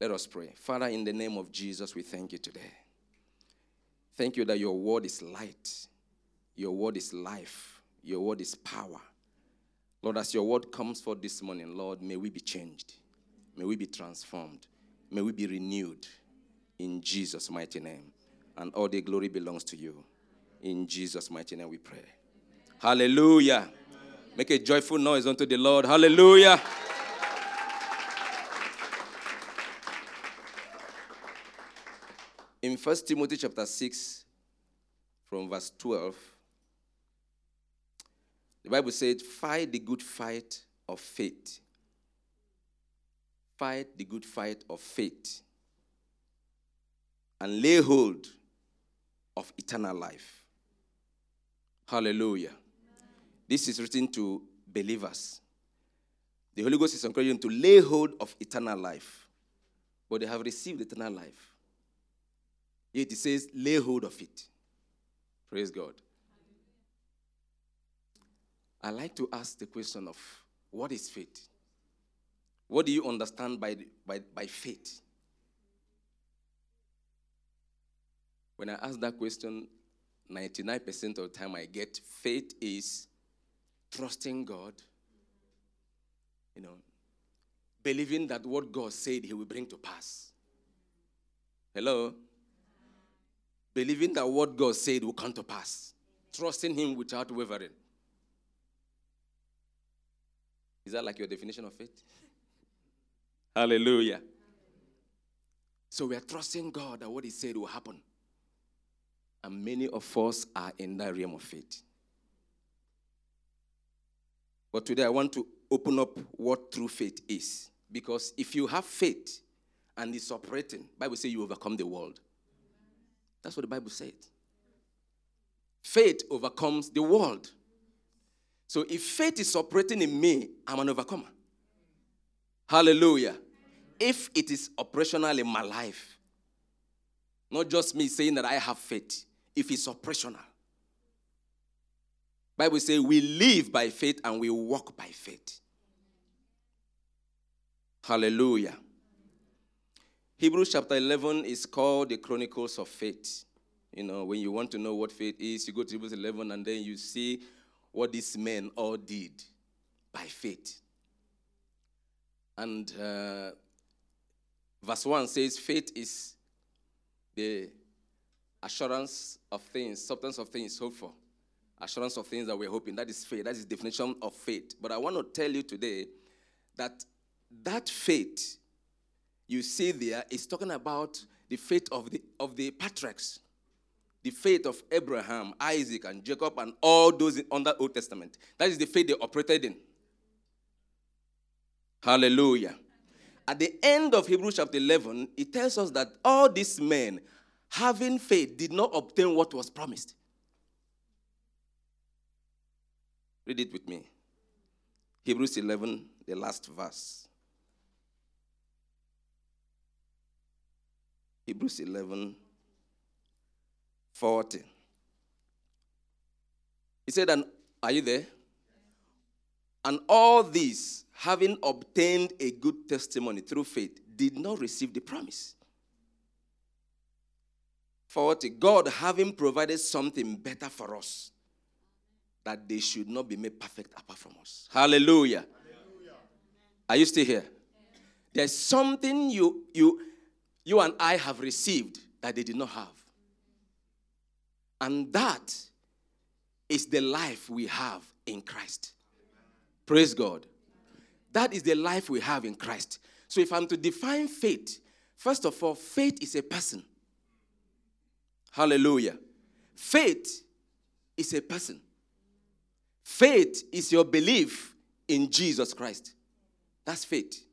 Let us pray. Father, in the name of Jesus, we thank you today. Thank you that your word is light, your word is life, your word is power. Lord, as your word comes forth this morning, Lord, may we be changed, may we be transformed, may we be renewed in Jesus' mighty name. And all the glory belongs to you. In Jesus' mighty name we pray. Hallelujah. Make a joyful noise unto the Lord. Hallelujah. In 1 Timothy chapter 6, from verse 12, the Bible said, Fight the good fight of faith. Fight the good fight of faith. And lay hold of eternal life. Hallelujah. This is written to believers. The Holy Ghost is encouraging them to lay hold of eternal life. But they have received eternal life. It says, lay hold of it. Praise God. I like to ask the question of what is faith? What do you understand by, by, by faith? When I ask that question, 99% of the time I get faith is trusting God, you know, believing that what God said He will bring to pass. Hello? Believing that what God said will come to pass. Trusting Him without wavering. Is that like your definition of faith? Hallelujah. So we are trusting God that what He said will happen. And many of us are in that realm of faith. But today I want to open up what true faith is. Because if you have faith and it's operating, Bible says you overcome the world. That's what the Bible said. Faith overcomes the world. So if faith is operating in me, I'm an overcomer. Hallelujah. If it is operational in my life, not just me saying that I have faith, if it's operational. Bible says we live by faith and we walk by faith. Hallelujah. Hebrews chapter 11 is called the Chronicles of Faith. You know, when you want to know what faith is, you go to Hebrews 11 and then you see what these men all did by faith. And uh, verse 1 says, faith is the assurance of things, substance of things hoped for, assurance of things that we're hoping. That is faith. That is definition of faith. But I want to tell you today that that faith you see there is talking about the faith of the of the patriarchs, the faith of Abraham, Isaac, and Jacob, and all those in, on that Old Testament. That is the faith they operated in. Hallelujah. At the end of Hebrews chapter 11, it tells us that all these men having faith, did not obtain what was promised. Read it with me. Hebrews 11, the last verse. Hebrews 11, 40. He said, and are you there? And all these, having obtained a good testimony through faith, did not receive the promise. 40. God having provided something better for us, that they should not be made perfect apart from us. Hallelujah. Hallelujah. Are you still here? There's something you, you, you and I have received that they did not have. And that is the life we have in Christ. Praise God. That is the life we have in Christ. So if I'm to define faith, first of all, faith is a person. Hallelujah. Faith is a person. Faith is your belief in Jesus Christ. That's faith.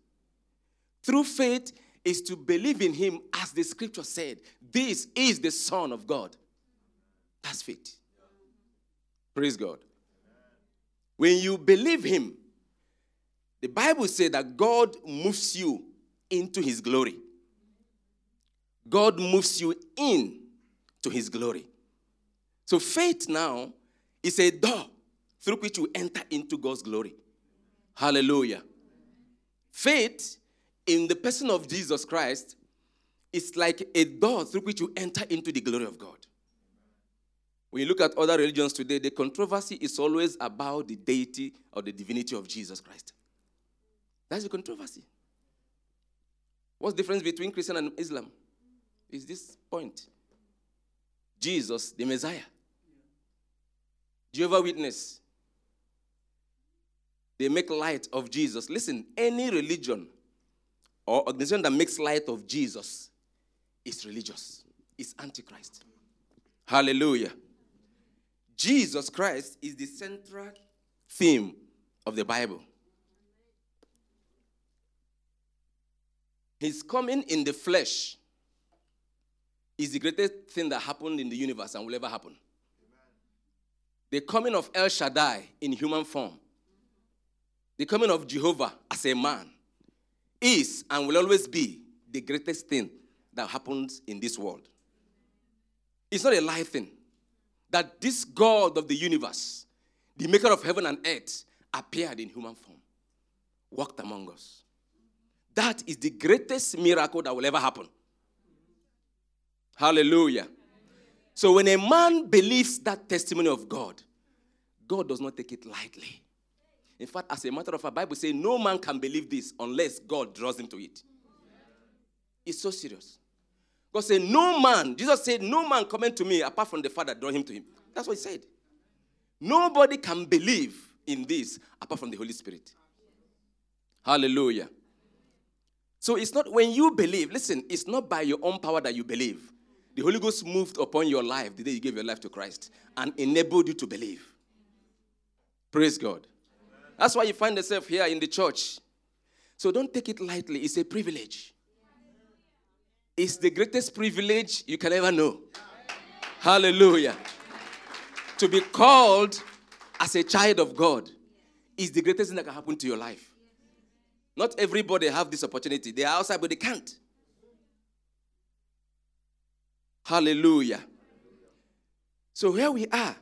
Through faith is to believe in him as the scripture said. This is the Son of God. That's faith. Praise God. When you believe him, the Bible says that God moves you into his glory. God moves you in to his glory. So faith now is a door through which you enter into God's glory. Hallelujah. Faith in the person of Jesus Christ, it's like a door through which you enter into the glory of God. When you look at other religions today, the controversy is always about the deity or the divinity of Jesus Christ. That's the controversy. What's the difference between Christian and Islam? Is this point. Jesus, the Messiah. Jehovah Witness. They make light of Jesus. Listen, any religion or organization that makes light of Jesus is religious, is antichrist. Hallelujah. Jesus Christ is the central theme of the Bible. His coming in the flesh is the greatest thing that happened in the universe and will ever happen. The coming of El Shaddai in human form, the coming of Jehovah as a man, is and will always be the greatest thing that happens in this world. It's not a lie thing that this God of the universe, the maker of heaven and earth, appeared in human form, walked among us. That is the greatest miracle that will ever happen. Hallelujah. So when a man believes that testimony of God, God does not take it lightly. In fact, as a matter of fact, Bible says no man can believe this unless God draws him to it. It's so serious. God said, No man, Jesus said, No man coming to me apart from the Father draw him to him. That's what he said. Nobody can believe in this apart from the Holy Spirit. Hallelujah. So it's not when you believe, listen, it's not by your own power that you believe. The Holy Ghost moved upon your life the day you gave your life to Christ and enabled you to believe. Praise God. That's why you find yourself here in the church. So don't take it lightly. It's a privilege. It's the greatest privilege you can ever know. Hallelujah. To be called as a child of God is the greatest thing that can happen to your life. Not everybody have this opportunity. They are outside, but they can't. Hallelujah. So here we are,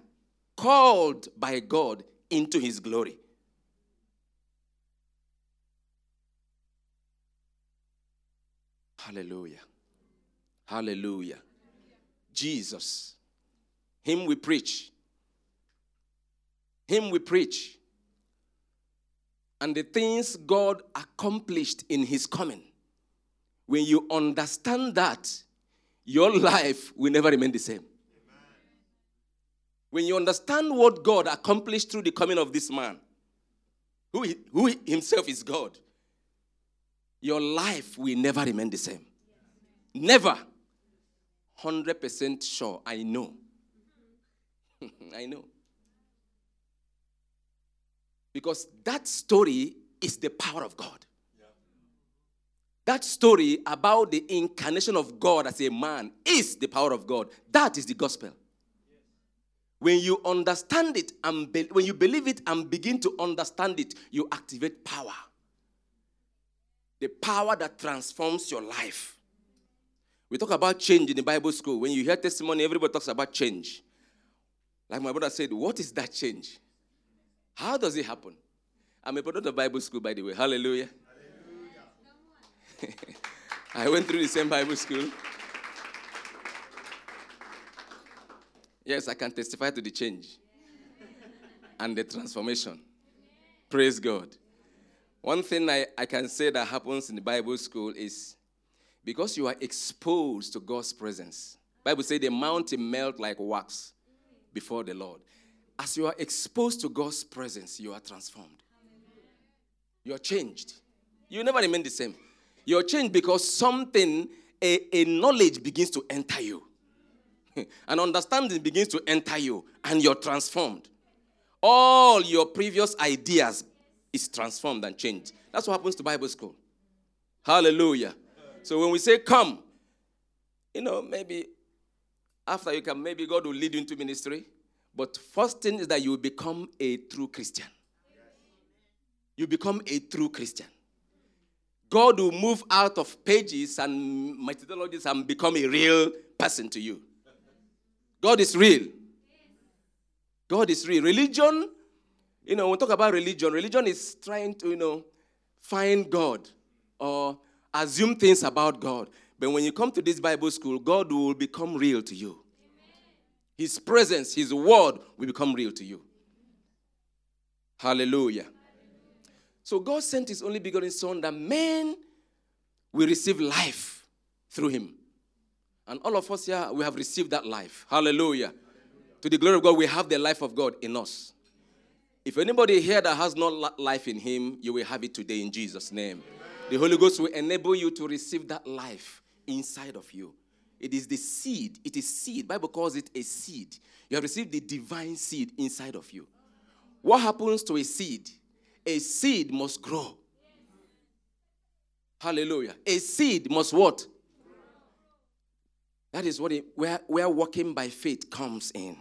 called by God into his glory. Hallelujah. Hallelujah. Jesus. Him we preach. Him we preach. And the things God accomplished in his coming. When you understand that, your life will never remain the same. When you understand what God accomplished through the coming of this man, who, who himself is God, your life will never remain the same. Never. 100% sure. I know. I know. Because that story is the power of God. That story about the incarnation of God as a man is the power of God. That is the gospel. When you understand it and be- when you believe it and begin to understand it, you activate power. The power that transforms your life. We talk about change in the Bible school. When you hear testimony, everybody talks about change. Like my brother said, what is that change? How does it happen? I'm a product of Bible school, by the way. Hallelujah. I went through the same Bible school. Yes, I can testify to the change and the transformation. Praise God. One thing I, I can say that happens in the Bible school is because you are exposed to God's presence. Bible says the mountain melt like wax before the Lord. As you are exposed to God's presence, you are transformed. You are changed. You never remain the same. You're changed because something, a, a knowledge begins to enter you. An understanding begins to enter you, and you're transformed. All your previous ideas is transformed and changed. That's what happens to Bible school. Hallelujah. So when we say come, you know, maybe after you come, maybe God will lead you into ministry. But first thing is that you become a true Christian. You become a true Christian. God will move out of pages and methodologies and become a real person to you. God is real. God is real. Religion, you know, when we talk about religion, religion is trying to, you know, find God or assume things about God. But when you come to this Bible school, God will become real to you. His presence, His word will become real to you. Hallelujah. So God sent His only begotten Son that men will receive life through Him. And all of us here, we have received that life. Hallelujah. Hallelujah. To the glory of God, we have the life of God in us. If anybody here that has not life in him, you will have it today in Jesus' name. The Holy Ghost will enable you to receive that life inside of you. It is the seed. It is seed. Bible calls it a seed. You have received the divine seed inside of you. What happens to a seed? A seed must grow. Hallelujah. A seed must what? That is what it, where, where walking by faith comes in.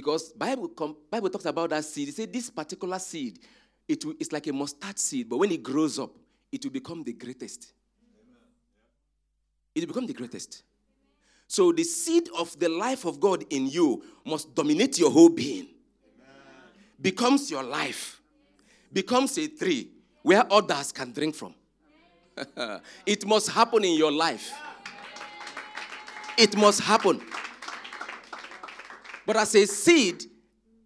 Because Bible, Bible talks about that seed. It says this particular seed, it will, it's like a mustard seed, but when it grows up, it will become the greatest. It will become the greatest. So the seed of the life of God in you must dominate your whole being. Becomes your life. Becomes a tree where others can drink from. it must happen in your life. It must happen. But as a seed,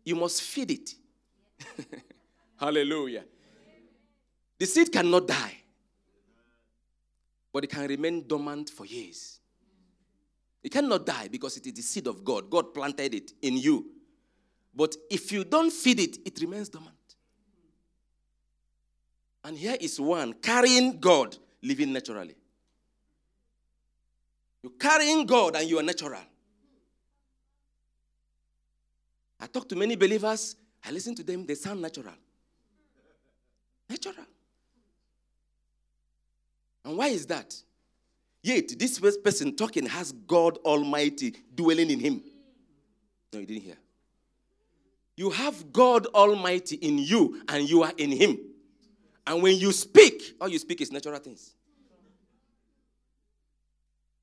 you must feed it. Hallelujah. The seed cannot die, but it can remain dormant for years. It cannot die because it is the seed of God. God planted it in you. But if you don't feed it, it remains dormant. And here is one carrying God, living naturally. You're carrying God and you are natural. I talk to many believers, I listen to them, they sound natural. Natural. And why is that? Yet, this first person talking has God Almighty dwelling in him. No, you didn't hear. You have God Almighty in you, and you are in him. And when you speak, all you speak is natural things.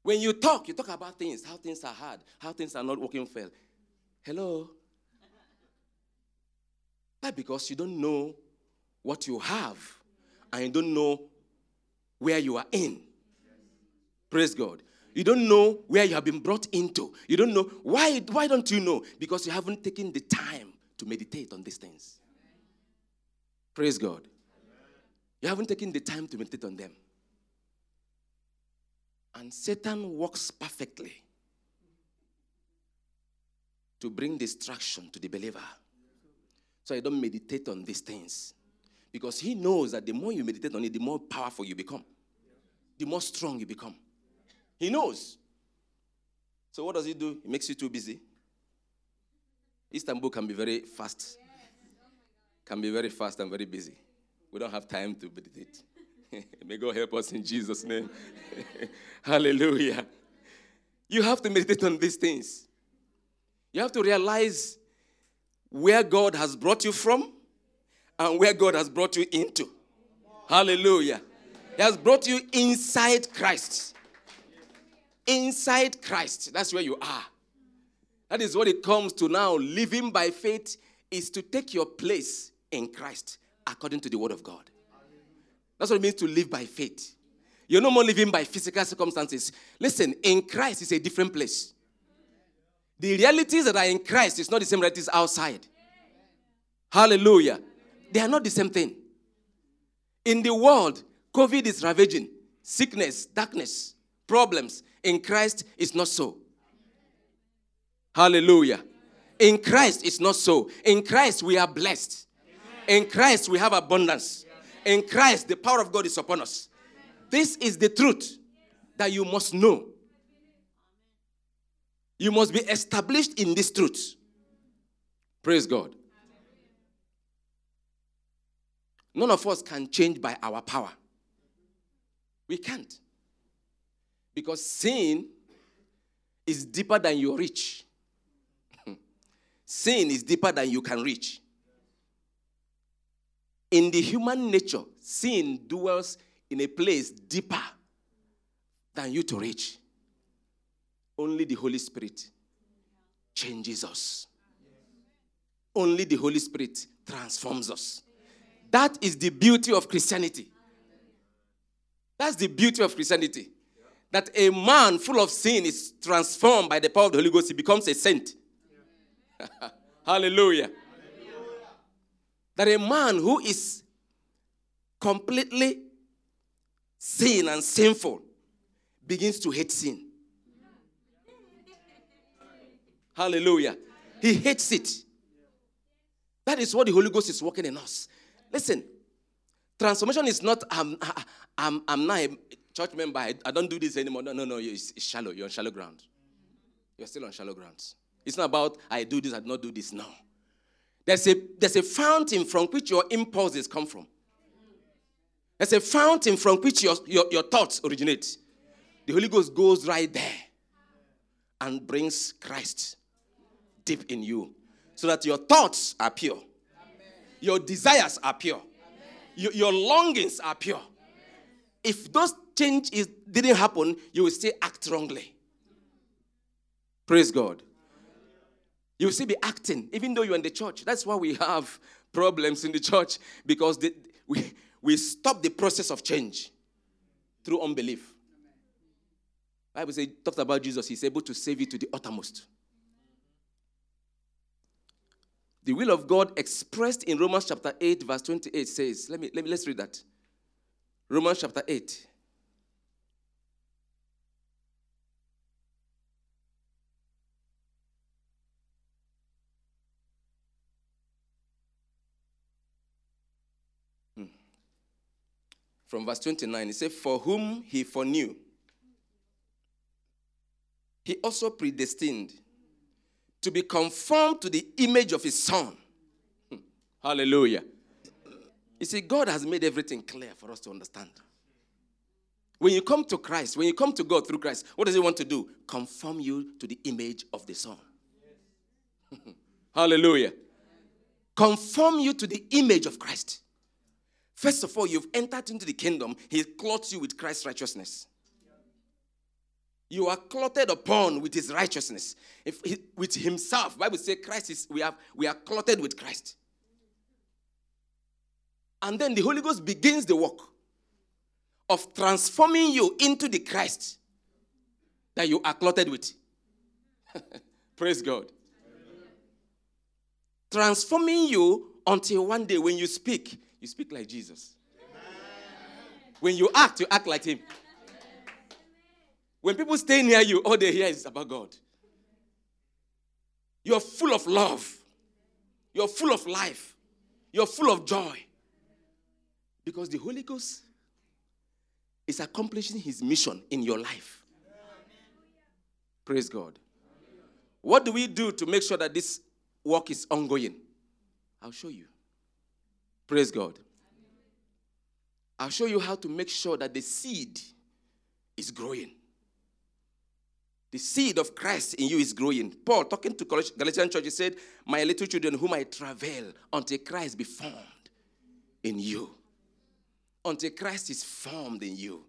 When you talk, you talk about things, how things are hard, how things are not working well. Hello? That's because you don't know what you have and you don't know where you are in. Praise God. You don't know where you have been brought into. You don't know. Why, why don't you know? Because you haven't taken the time to meditate on these things. Praise God. You haven't taken the time to meditate on them. And Satan works perfectly to bring distraction to the believer. So I don't meditate on these things. Because he knows that the more you meditate on it, the more powerful you become, the more strong you become. He knows. So what does he do? He makes you too busy. Istanbul can be very fast, can be very fast and very busy. We don't have time to meditate. May God help us in Jesus' name. Hallelujah. You have to meditate on these things. You have to realize where God has brought you from and where God has brought you into. Hallelujah. He has brought you inside Christ. Inside Christ. That's where you are. That is what it comes to now. Living by faith is to take your place in Christ according to the word of God. That's what it means to live by faith. You're no more living by physical circumstances. Listen, in Christ is a different place. The realities that are in Christ is not the same realities outside. Hallelujah. They are not the same thing. In the world, COVID is ravaging. Sickness, darkness, problems. In Christ, it's not so. Hallelujah. In Christ, it's not so. In Christ, we are blessed. In Christ, we have abundance. In Christ, the power of God is upon us. This is the truth that you must know. You must be established in this truth. Praise God. None of us can change by our power. We can't. Because sin is deeper than your reach. sin is deeper than you can reach. In the human nature, sin dwells in a place deeper than you to reach. Only the Holy Spirit changes us. Only the Holy Spirit transforms us. That is the beauty of Christianity. That's the beauty of Christianity. That a man full of sin is transformed by the power of the Holy Ghost, he becomes a saint. Hallelujah. That a man who is completely sin and sinful begins to hate sin. Hallelujah. He hates it. That is what the Holy Ghost is working in us. Listen, transformation is not, I'm, I'm, I'm not a church member, I, don't do this anymore. No, no, no, it's, it's shallow. You're on shallow ground. You're still on shallow grounds. It's not about I do this, I do not do this. No. There's a, there's a fountain from which your impulses come from. There's a fountain from which your, your, your thoughts originate. The Holy Ghost goes right there and brings Christ deep in you so that your thoughts are pure, your desires are pure, your, your, longings are pure. If those changes didn't happen, you will still act wrongly. Praise God. You will still be acting, even though you're in the church. That's why we have problems in the church because they, we, we stop the process of change through unbelief. Bible says, talks about Jesus, he's able to save you to the uttermost. The will of God expressed in Romans chapter 8, verse 28 says, let me, let me let's read that. Romans chapter 8. Hmm. From verse 29, he said, For whom he foreknew, he also predestined to be conformed to the image of his son. Hmm. Hallelujah. You see, God has made everything clear for us to understand. When you come to Christ, when you come to God through Christ, what does He want to do? Conform you to the image of the Son. Hallelujah. Conform you to the image of Christ. First of all, you've entered into the kingdom, He clothes you with Christ's righteousness you are clothed upon with his righteousness. If he, with himself bible says christ is we have we are clothed with christ. And then the holy ghost begins the work of transforming you into the christ that you are clothed with. Praise god. Transforming you until one day when you speak you speak like jesus. When you act you act like him when people stay near you, all they hear is about God. You're full of love. You're full of life. You're full of joy. Because the Holy Ghost is accomplishing his mission in your life. Praise God. What do we do to make sure that this work is ongoing? I'll show you. Praise God. I'll show you how to make sure that the seed is growing. The seed of Christ in you is growing. Paul, talking to Galatian church, he said, My little children, whom I travail until Christ be formed in you. Until Christ is formed in you.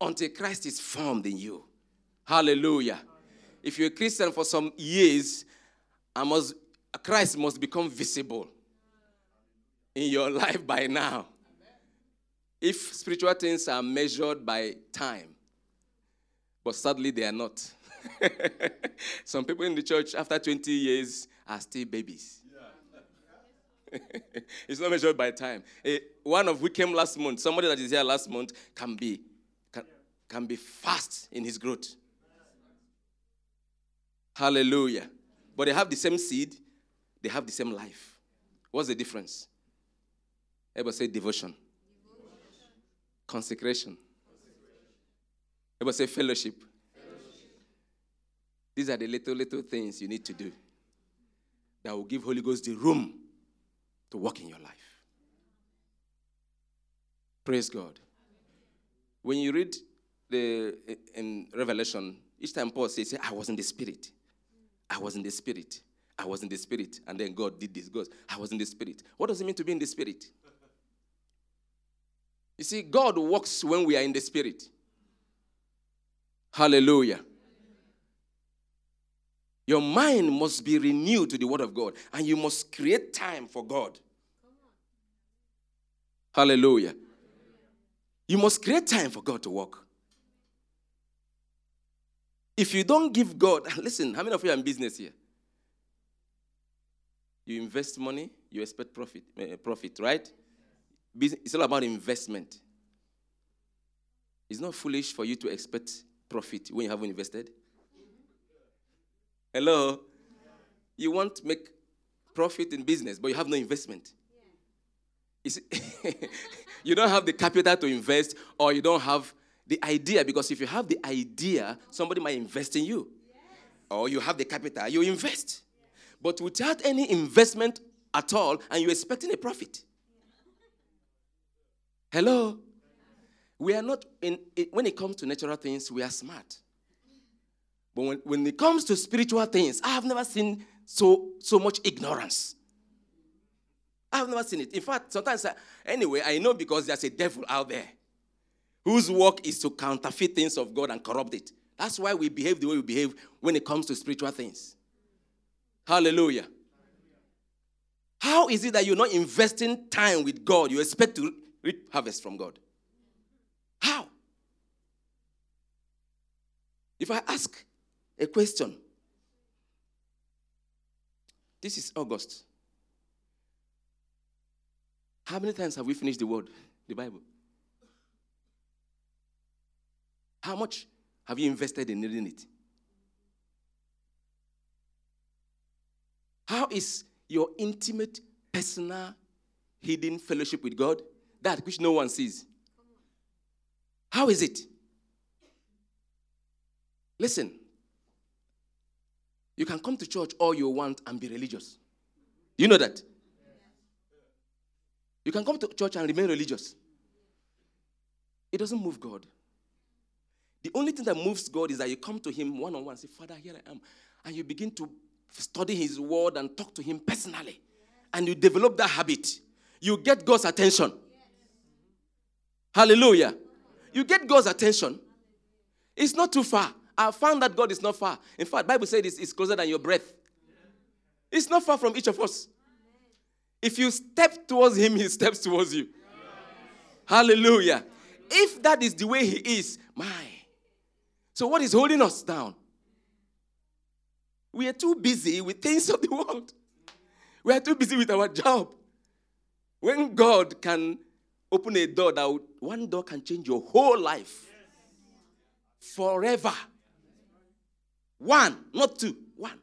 Until Christ is formed in you. Hallelujah. If you're a Christian for some years, I must, Christ must become visible in your life by now. If spiritual things are measured by time, but sadly, they are not. Some people in the church, after 20 years, are still babies. it's not measured by time. One of we came last month, somebody that is here last month can be can, can be fast in his growth. Hallelujah. But they have the same seed, they have the same life. What's the difference? Everybody say devotion. devotion. Consecration. Everybody say fellowship. fellowship. These are the little, little things you need to do that will give Holy Ghost the room to work in your life. Praise God. When you read the in Revelation, each time Paul says, I was in the spirit. I was in the spirit. I was in the spirit. And then God did this. God, I was in the spirit. What does it mean to be in the spirit? You see, God works when we are in the spirit. Hallelujah. Your mind must be renewed to the Word of God, and you must create time for God. Hallelujah. You must create time for God to work. If you don't give God, listen, how many of you are in business here? You invest money, you expect profit, uh, profit, right? It's all about investment. It's not foolish for you to expect profit when you haven't invested. Hello? You want to make profit in business, but you have no investment. you don't have the capital to invest, or you don't have the idea, because if you have the idea, somebody might invest in you. Or you have the capital, you invest. But without any investment at all, and you're expecting a profit. Hello? We are not, in, when it comes to natural things, we are smart. But when, when it comes to spiritual things, I have never seen so, so much ignorance. I have never seen it. In fact, sometimes, I, anyway, I know because there's a devil out there whose work is to counterfeit things of God and corrupt it. That's why we behave the way we behave when it comes to spiritual things. Hallelujah. How is it that you're not investing time with God? You expect to reap harvest from God. How? If I ask a question, this is August. How many times have we finished the word, the Bible? How much have you invested in reading it? How is your intimate, personal, hidden fellowship with God? That which no one sees. How is it? Listen, you can come to church all you want and be religious. You know that? You can come to church and remain religious. It doesn't move God. The only thing that moves God is that you come to Him one on one, say, Father, here I am. And you begin to study His word and talk to Him personally. And you develop that habit. You get God's attention. Hallelujah. You get God's attention. It's not too far. I found that God is not far. In fact, Bible says it's, it's closer than your breath. It's not far from each of us. If you step towards him, he steps towards you. Hallelujah. If that is the way he is, my. So what is holding us down? We are too busy with things of the world. We are too busy with our job. When God can open a door that one door can change your whole life forever. One, not two, one.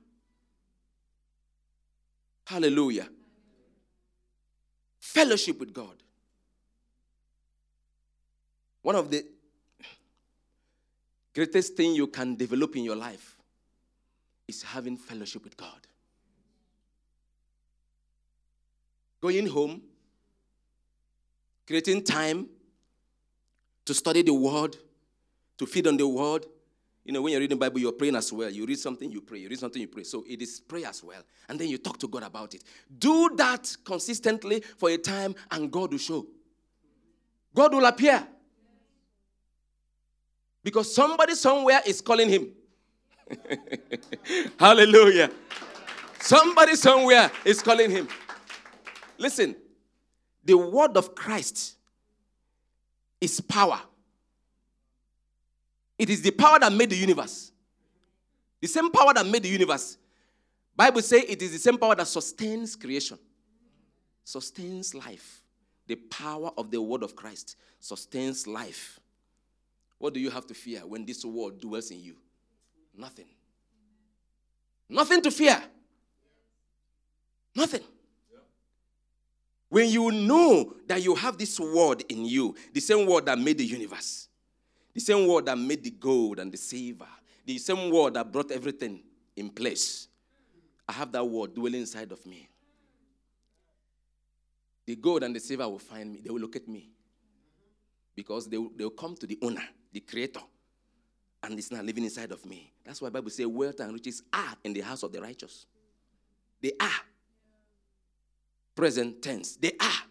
Hallelujah. Fellowship with God. One of the greatest thing you can develop in your life is having fellowship with God. Going home, creating time to study the word, to feed on the word. You know, when you're reading the Bible, you're praying as well. You read something, you pray. You read something, you pray. So it is pray as well. And then you talk to God about it. Do that consistently for a time, and God will show. God will appear. Because somebody somewhere is calling him. Hallelujah. Somebody somewhere is calling him. Listen, the word of Christ is power. It is the power that made the universe. The same power that made the universe. Bible say it is the same power that sustains creation. Sustains life. The power of the word of Christ sustains life. What do you have to fear when this word dwells in you? Nothing. Nothing to fear. Nothing. When you know that you have this word in you, the same word that made the universe, the same word that made the gold and the silver, the same word that brought everything in place, I have that word dwelling inside of me. The gold and the silver will find me, they will look at me. Because they will, they will come to the owner, the creator, and it's not living inside of me. That's why Bible says wealth and riches are in the house of the righteous. They are present tense. They are.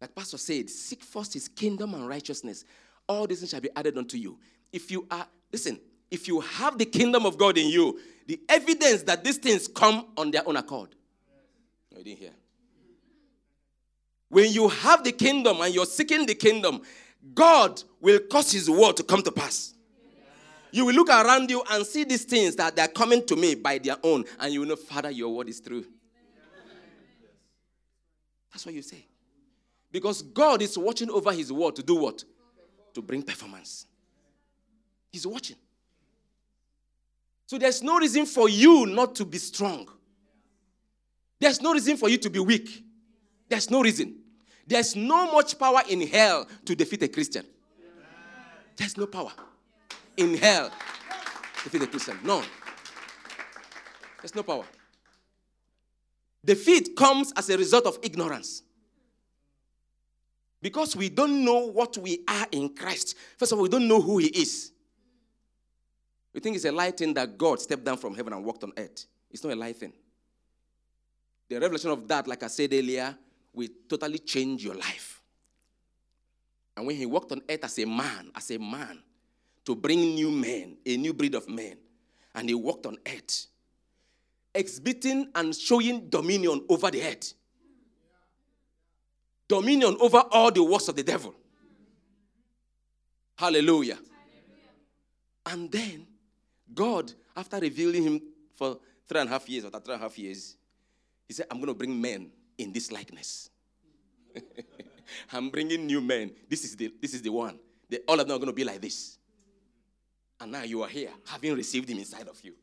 Like Pastor said, seek first his kingdom and righteousness. All these things shall be added unto you. If you are, listen, if you have the kingdom of God in you, the evidence that these things come on their own accord. No, you didn't hear. When you have the kingdom and you're seeking the kingdom, God will cause his word to come to pass. You will look around you and see these things that they're coming to me by their own, and you will know, Father, your word is true. That's what you say. Because God is watching over his word to do what? To bring performance. He's watching. So there's no reason for you not to be strong. There's no reason for you to be weak. There's no reason. There's no much power in hell to defeat a Christian. There's no power in hell to defeat a Christian. No. There's no power. Defeat comes as a result of ignorance. Because we don't know what we are in Christ. First of all, we don't know who He is. We think it's a light thing that God stepped down from heaven and walked on earth. It's not a light thing. The revelation of that, like I said earlier, will totally change your life. And when he walked on earth as a man, as a man, to bring new men, a new breed of men, and he walked on earth, exhibiting and showing dominion over the earth, dominion over all the works of the devil. Hallelujah. And then God, after revealing him for three and a half years, after three and a half years, he said, I'm going to bring men in this likeness. I'm bringing new men. This is the, this is the one. They, all of them are going to be like this. And now you are here, having received him inside of you.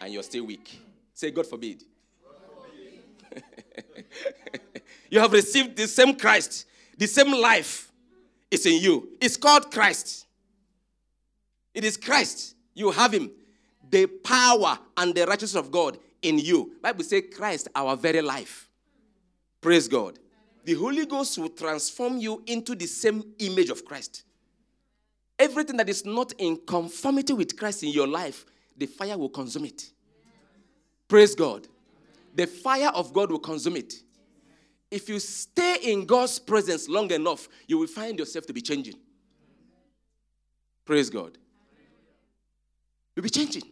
And you're still weak. Say, God forbid. You have received the same Christ, the same life is in you. It's called Christ. It is Christ. You have him. The power and the righteousness of God in you. Bible say Christ, our very life. Praise God. The Holy Ghost will transform you into the same image of Christ. Everything that is not in conformity with Christ in your life, the fire will consume it. Praise God. The fire of God will consume it. If you stay in God's presence long enough, you will find yourself to be changing. Praise God. You'll be changing.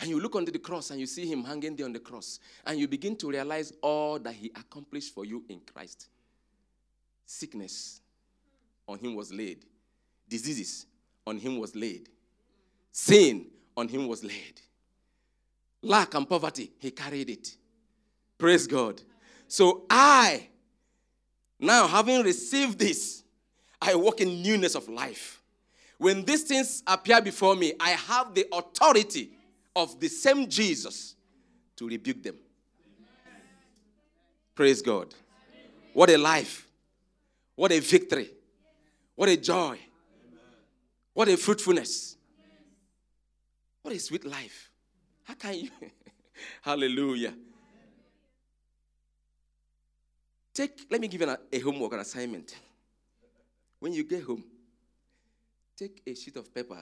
And you look under the cross and you see him hanging there on the cross. And you begin to realize all that he accomplished for you in Christ. Sickness on him was laid, diseases on him was laid, sin on him was laid. Lack and poverty, he carried it. Praise God. So I, now having received this, I walk in newness of life. When these things appear before me, I have the authority of the same Jesus to rebuke them. Praise God. What a life. What a victory. What a joy. What a fruitfulness. What a sweet life. How can you? Hallelujah. Take, let me give you a, homework, an assignment. When you get home, take a sheet of paper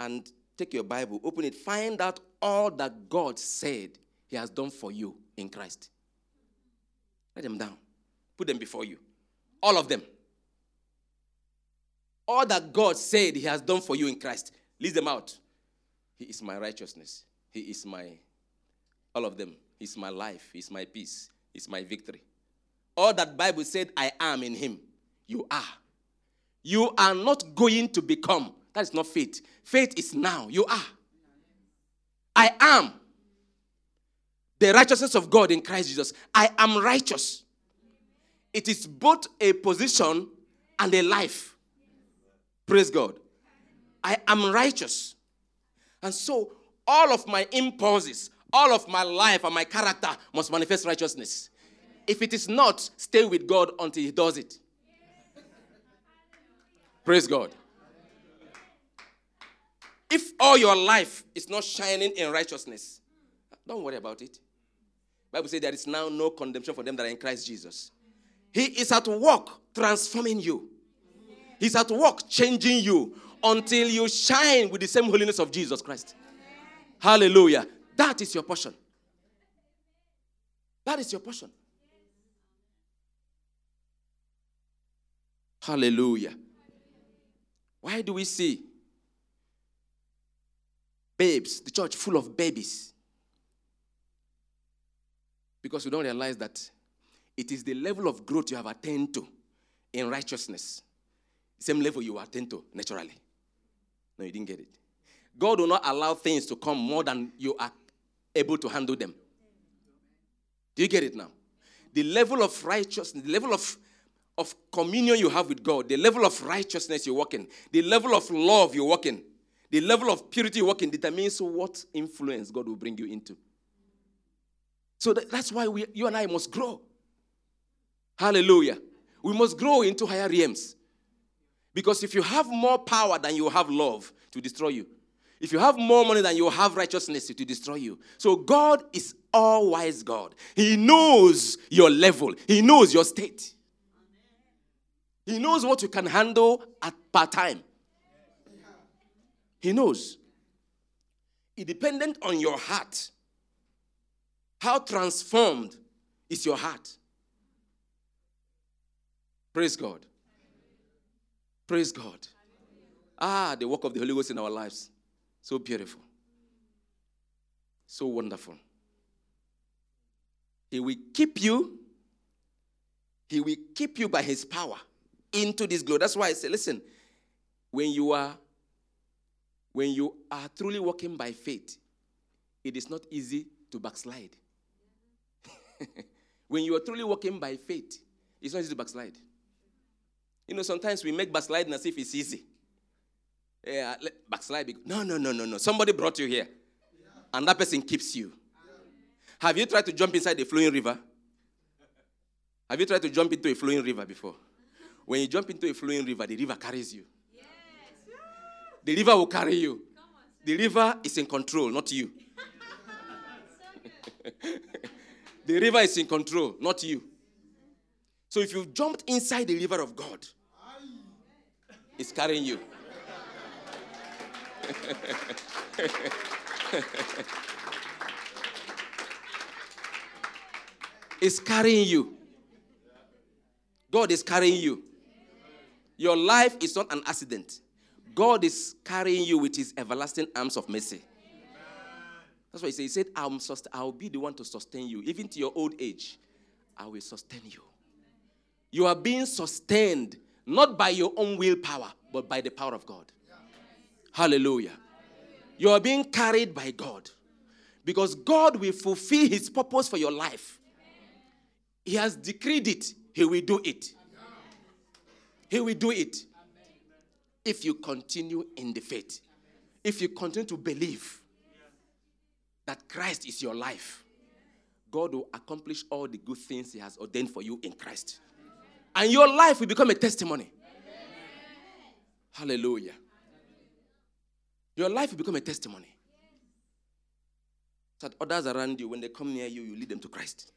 and take your Bible, open it, find out all that God said He has done for you in Christ. Write them down, put them before you. All of them. All that God said He has done for you in Christ, list them out. He is my righteousness. He is my, all of them. He's my life. He's my peace. He's my victory. All that Bible said I am in Him, you are. You are not going to become. That is not faith. Faith is now. You are. I am the righteousness of God in Christ Jesus. I am righteous. It is both a position and a life. Praise God. I am righteous. And so, all of my impulses, all of my life and my character must manifest righteousness. If it is not, stay with God until He does it. Praise God. If all your life is not shining in righteousness, don't worry about it. Bible says there is now no condemnation for them that are in Christ Jesus. He is at work transforming you. He's at work changing you until you shine with the same holiness of Jesus Christ. Hallelujah. That is your portion. That is your portion. Hallelujah. Why do we see babes, the church full of babies. Because we don't realize that It is the level of growth you have attained to in righteousness. Same level you attain to naturally. No, you didn't get it. God will not allow things to come more than you are able to handle them. Do you get it now? The level of righteousness, the level of, of communion you have with God, the level of righteousness you walk in, the level of love you walk in, the level of purity you walk in determines what influence God will bring you into. So that, that's why we, you and I must grow. Hallelujah. We must grow into higher realms. Because if you have more power than you have love to destroy you, if you have more money than you have righteousness to destroy you. So God is all wise God. He knows your level, He knows your state. He knows what you can handle at part time. He knows. It dependent on your heart. How transformed is your heart? Praise God. Praise God. Ah, the work of the Holy Ghost in our lives. So beautiful. So wonderful. He will keep you. He will keep you by his power into this glory. That's why I say, listen, when you are when you are truly walking by faith, it is not easy to backslide. when you are truly walking by faith, it's not easy to backslide. You know, sometimes we make backsliding as if it's easy. Yeah, backslide. No, no, no, no, no. Somebody brought you here, and that person keeps you. Have you tried to jump inside a flowing river? Have you tried to jump into a flowing river before? When you jump into a flowing river, the river carries you. Yes. The river will carry you. The river is in control, not you. the river is in control, not you. So if you've jumped inside the river of God, it's carrying you. it's carrying you. God is carrying you. Your life is not an accident. God is carrying you with his everlasting arms of mercy. That's why he said, he said I'll, I'll be the one to sustain you. Even to your old age, I will sustain you. You are being sustained not by your own willpower, but by the power of God. Hallelujah. You are being carried by God because God will fulfill his purpose for your life. He has decreed it, he will do it. He will do it if you continue in the faith. If you continue to believe that Christ is your life, God will accomplish all the good things He has ordained for you in Christ. And your life will become a testimony. Hallelujah. Your life will become a testimony. That others around you, when they come near you, you lead them to Christ.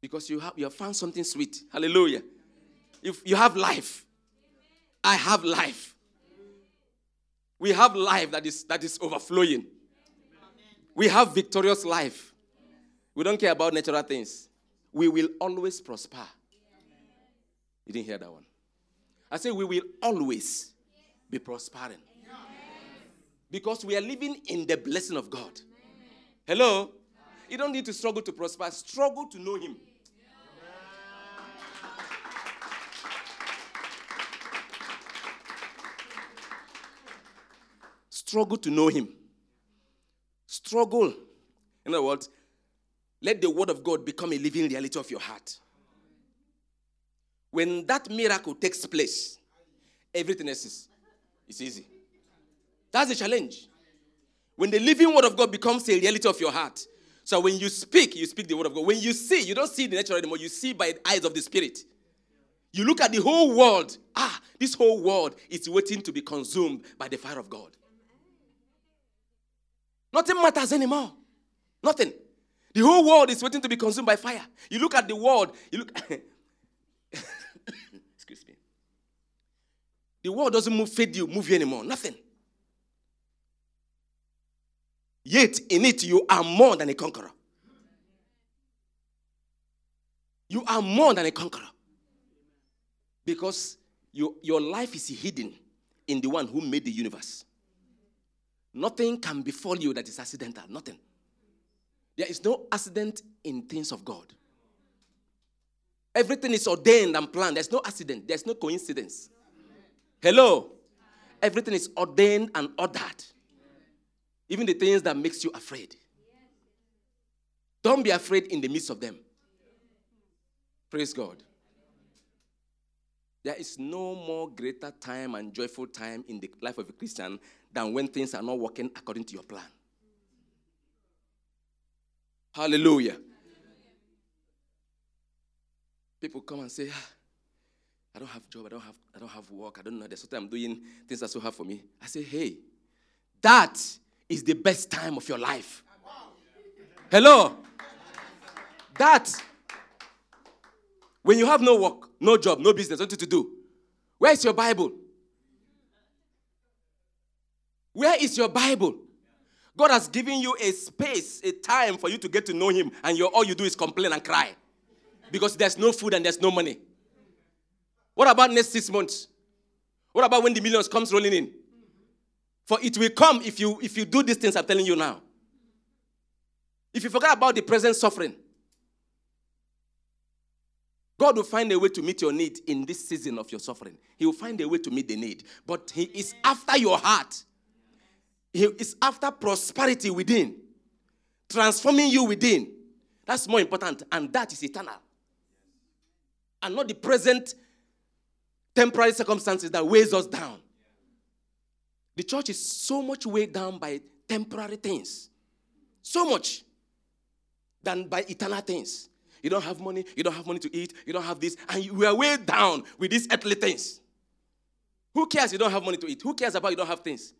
Because you have, you have found something sweet. Hallelujah. If you have life, I have life. We have life that is, that is overflowing. We have victorious life. We don't care about natural things. We will always prosper. You didn't hear that one. I say we will always be prospering. Because we are living in the blessing of God. Hello? You don't need to struggle to prosper, struggle to know Him. Struggle to know Him. Struggle. In other words, let the Word of God become a living reality of your heart. When that miracle takes place, everything else is, is easy. That's the challenge. When the living Word of God becomes a reality of your heart, so when you speak, you speak the Word of God. When you see, you don't see the natural anymore, you see by the eyes of the Spirit. You look at the whole world. Ah, this whole world is waiting to be consumed by the fire of God. Nothing matters anymore. Nothing. The whole world is waiting to be consumed by fire. You look at the world, you look. Excuse me. The world doesn't move, feed you, move you anymore. Nothing. Yet in it, you are more than a conqueror. You are more than a conqueror. Because you, your life is hidden in the one who made the universe. Nothing can befall you that is accidental. Nothing. There is no accident in things of God. Everything is ordained and planned. There's no accident, there's no coincidence. Hello? Everything is ordained and ordered. Even the things that makes you afraid. Don't be afraid in the midst of them. Praise God. There is no more greater time and joyful time in the life of a Christian than when things are not working according to your plan. Hallelujah. People come and say, ah, I don't have job, I don't have, I don't have work, I don't know. There's something I'm doing, things are so hard for me. I say, hey, that is the best time of your life. Hello? That when you have no work, no job, no business, nothing to do, where is your Bible? Where is your Bible? God has given you a space, a time for you to get to know Him, and all you do is complain and cry because there's no food and there's no money. What about next six months? What about when the millions comes rolling in? For it will come if you if you do these things I'm telling you now. If you forget about the present suffering, God will find a way to meet your need in this season of your suffering. He will find a way to meet the need. But He is after your heart. He is after prosperity within, transforming you within. That's more important, and that is eternal. And not the present temporary circumstances that weighs us down. The church is so much weighed down by temporary things. So much than by eternal things. You don't have money, you don't have money to eat, you don't have this, and we are weighed down with these earthly things. Who cares you don't have money to eat? Who cares about you don't have things?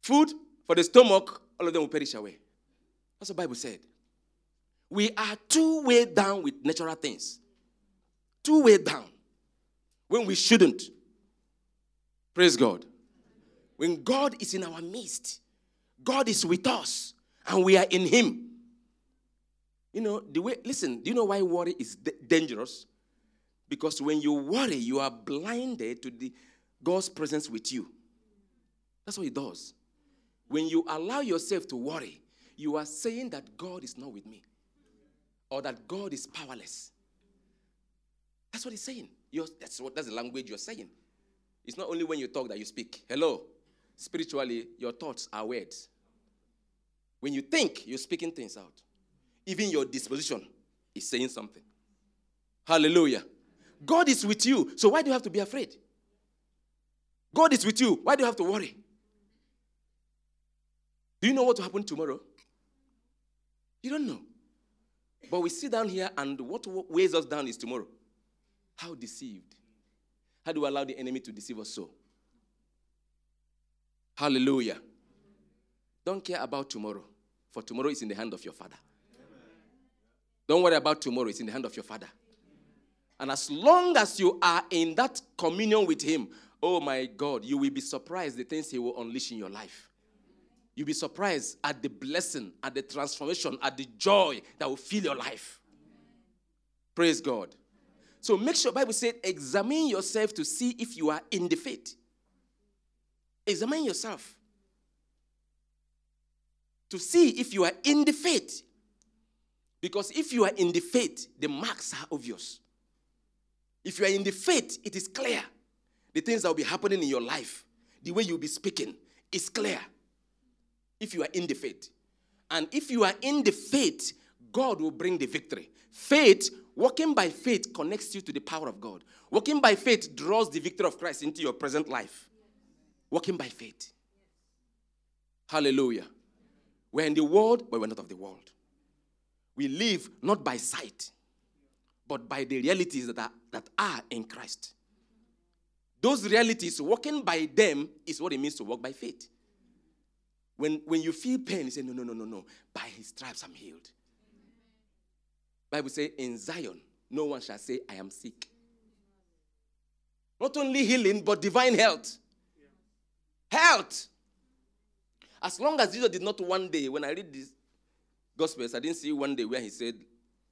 Food for the stomach, all of them will perish away. That's what the Bible said. We are too weighed down with natural things. Too weighed down. When we shouldn't. Praise God. When God is in our midst, God is with us, and we are in Him. You know, the way, listen, do you know why worry is d- dangerous? Because when you worry, you are blinded to the God's presence with you. That's what it does. When you allow yourself to worry, you are saying that God is not with me or that God is powerless. That's what he's saying. You're, that's, what, that's the language you're saying. It's not only when you talk that you speak. Hello. Spiritually, your thoughts are words. When you think, you're speaking things out. Even your disposition is saying something. Hallelujah. God is with you. So why do you have to be afraid? God is with you. Why do you have to worry? Do you know what will happen tomorrow? You don't know. But we sit down here, and what weighs us down is tomorrow. How deceived. How do we allow the enemy to deceive us so? Hallelujah. Don't care about tomorrow, for tomorrow is in the hand of your Father. Don't worry about tomorrow, it's in the hand of your Father. And as long as you are in that communion with Him, oh my God, you will be surprised the things He will unleash in your life. You'll be surprised at the blessing, at the transformation, at the joy that will fill your life. Praise God. So make sure Bible said, examine yourself to see if you are in the faith. Examine yourself to see if you are in the faith. Because if you are in the faith, the marks are obvious. If you are in the faith, it is clear. The things that will be happening in your life, the way you'll be speaking, is clear if you are in the faith. And if you are in the faith, God will bring the victory. Faith, walking by faith, connects you to the power of God. Walking by faith draws the victory of Christ into your present life. Walking by faith. Hallelujah. We're in the world, but we're not of the world. We live not by sight, but by the realities that are, that are in Christ. Those realities, walking by them, is what it means to walk by faith. When, when you feel pain, you say, No, no, no, no, no. By his stripes I'm healed. Bible says, In Zion, no one shall say, I am sick. Not only healing, but divine health. Health. As long as Jesus did not one day, when I read these Gospels, I didn't see one day where he said,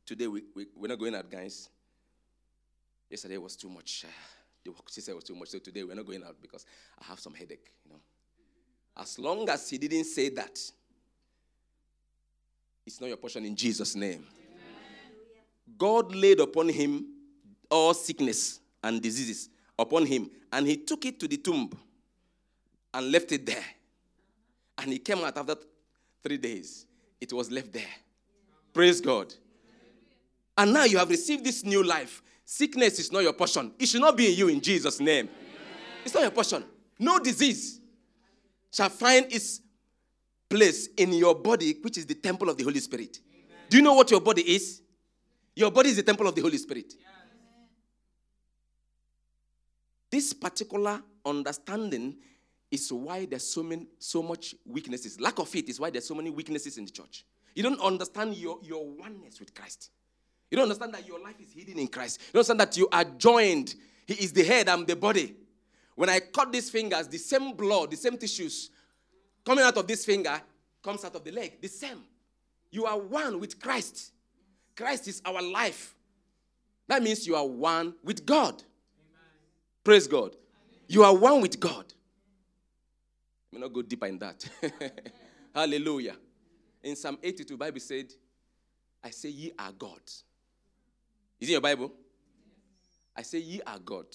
Today we, we, we're not going out, guys. Yesterday was too much. She said it was too much. So today we're not going out because I have some headache, you know. As long as he didn't say that, it's not your portion in Jesus' name. God laid upon him all sickness and diseases upon him, and he took it to the tomb and left it there. And he came out after three days. It was left there. Praise God. And now you have received this new life. Sickness is not your portion. It should not be in you in Jesus' name. It's not your portion. No disease shall find its place in your body, which is the temple of the Holy Spirit. Do you know what your body is? Your body is the temple of the Holy Spirit. This particular understanding is why there's so many so much weaknesses. Lack of it is why there's so many weaknesses in the church. You don't understand your, your oneness with Christ. You don't understand that your life is hidden in Christ. You don't understand that you are joined. He is the head, I'm the body. When I cut these fingers, the same blood, the same tissues coming out of this finger comes out of the leg. The same. You are one with Christ. Christ is our life. That means you are one with God. Amen. Praise God. Amen. You are one with God. Let me not go deeper in that. Hallelujah. In Psalm 82, Bible said, I say ye are God. Is it your Bible? I say ye are God.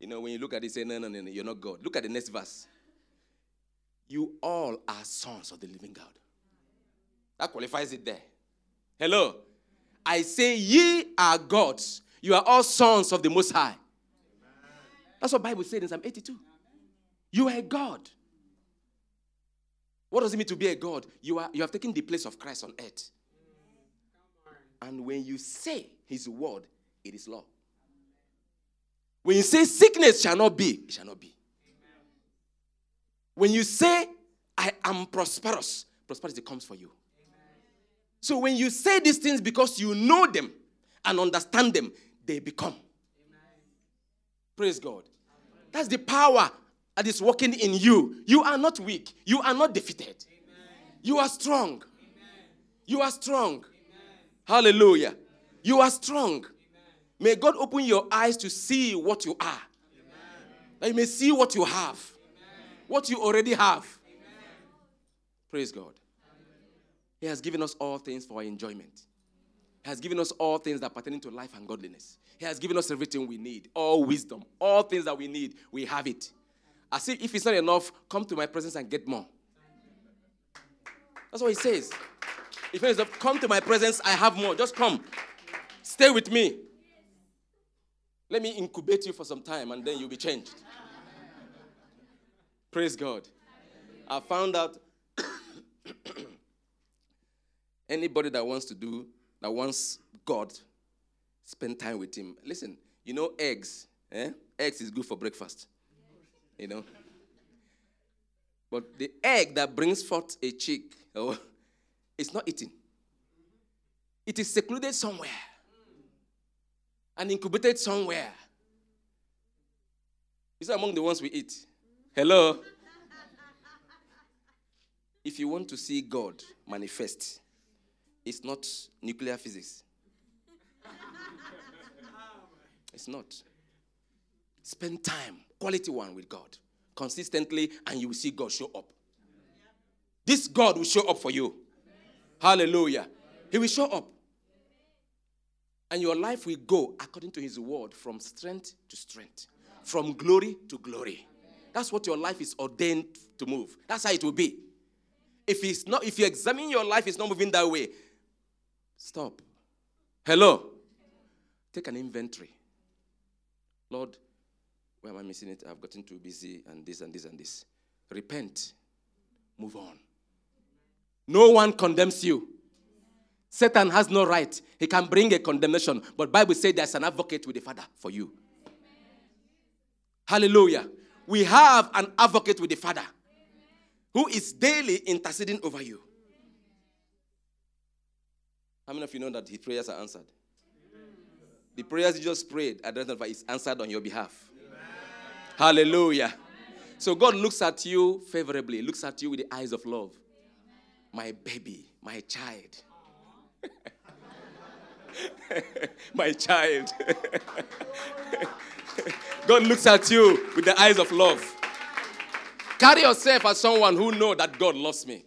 You know, when you look at it, say, no, no, no, no, you're not God. Look at the next verse. You all are sons of the living God. That qualifies it there. Hello. I say, ye are gods. You are all sons of the Most High. That's what Bible said in Psalm 82. You are a God. What does it mean to be a God? You, are, you have taken the place of Christ on earth. And when you say his word, it is law. When you say sickness shall not be, it shall not be. When you say, I am prosperous, prosperity comes for you. So when you say these things because you know them and understand them, they become. Praise God. That's the power that is working in you. You are not weak. You are not defeated. You are strong. You are strong. Hallelujah. You are strong. May God open your eyes to see what you are. That you may see what you have. What you already have. Praise God. He has given us all things for our enjoyment. He has given us all things that pertain to life and godliness. He has given us everything we need, all wisdom, all things that we need. We have it. I say, if it's not enough, come to my presence and get more. That's what he says. If it's enough, come to my presence, I have more. Just come. Stay with me. Let me incubate you for some time and then you'll be changed. Praise God. I found out anybody that wants to do, that wants God, spend time with Him. Listen, you know, eggs, eh? Eggs is good for breakfast. You know? But the egg that brings forth a chick, oh, it's not eaten. It is secluded somewhere and incubated somewhere. Is among the ones we eat? Hello? if you want to see God manifest, it's not nuclear physics. It's not. Spend time, quality one with God, consistently, and you will see God show up. This God will show up for you. Hallelujah. He will show up. And your life will go according to his word from strength to strength, from glory to glory. That's what your life is ordained to move. That's how it will be. If it's not, if you examine your life, it's not moving that way. Stop. Hello. Take an inventory. Lord, where am I missing it? I've gotten too busy and this and this and this. Repent. Move on. No one condemns you. Satan has no right. He can bring a condemnation, but Bible says there's an advocate with the Father for you. Hallelujah. We have an advocate with the Father who is daily interceding over you. How many of you know that his prayers are answered? The prayers you just prayed at the is answered on your behalf. Amen. Hallelujah. So God looks at you favorably, looks at you with the eyes of love. My baby, my child. My child. God looks at you with the eyes of love. Carry yourself as someone who know that God loves me.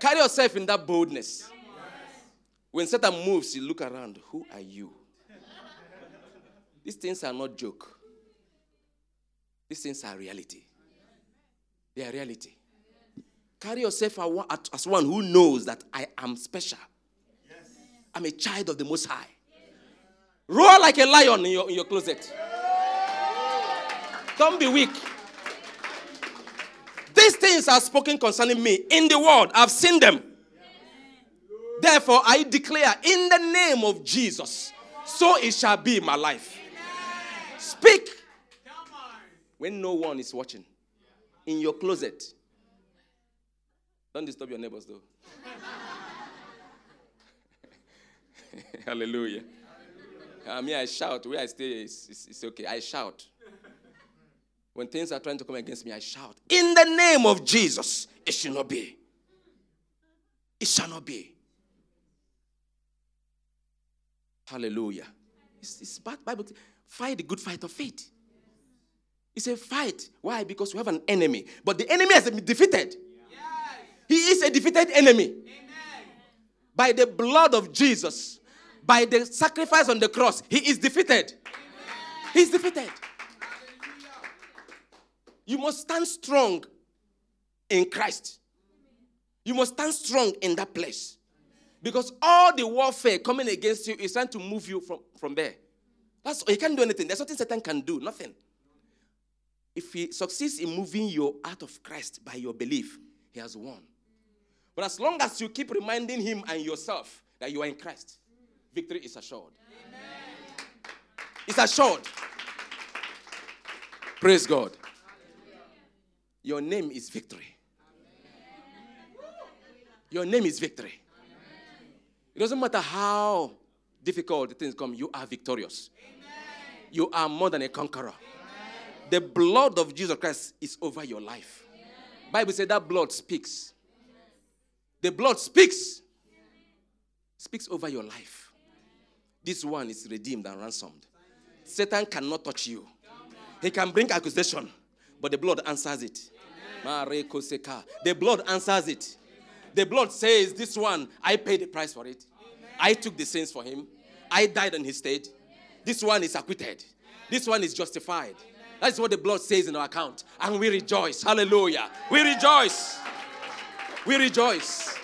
Carry yourself in that boldness. When Satan moves, you look around. Who are you? These things are not joke. These things are reality. They are reality. Carry yourself as one who knows that I am special. Yes. I'm a child of the Most High. Roar like a lion in your, in your closet. Don't be weak. These things are spoken concerning me in the world. I've seen them. Therefore, I declare in the name of Jesus, so it shall be my life. Speak when no one is watching in your closet. Don't disturb your neighbors, though. Hallelujah. I mean, I shout. Where I stay is, is, is okay. I shout. When things are trying to come against me, I shout. In the name of Jesus, it shall not be. It shall not be. Hallelujah. It's, it's Bible. Fight the good fight of faith. It's a fight. Why? Because we have an enemy. But the enemy has been defeated. Yes. He is a defeated enemy. Amen. By the blood of Jesus, by the sacrifice on the cross, he is defeated. Amen. He's defeated. You must stand strong in Christ. You must stand strong in that place. Because all the warfare coming against you is trying to move you from, from there. That's he can't do anything. There's nothing Satan can do. Nothing. If he succeeds in moving you out of Christ by your belief, he has won. But as long as you keep reminding him and yourself that you are in Christ, victory is assured. Amen. It's assured. Praise God. Your name is victory. Your name is victory. It doesn't matter how difficult the things come, you are victorious. You are more than a conqueror. The blood of Jesus Christ is over your life. Bible said that blood speaks. The blood speaks. Speaks over your life. This one is redeemed and ransomed. Satan cannot touch you. He can bring accusation, but the blood answers it. The blood answers it. The blood says, This one, I paid the price for it. I took the sins for him. I died on his stead. This one is acquitted. This one is justified. That's what the blood says in our account. And we rejoice. Hallelujah. We rejoice. We rejoice.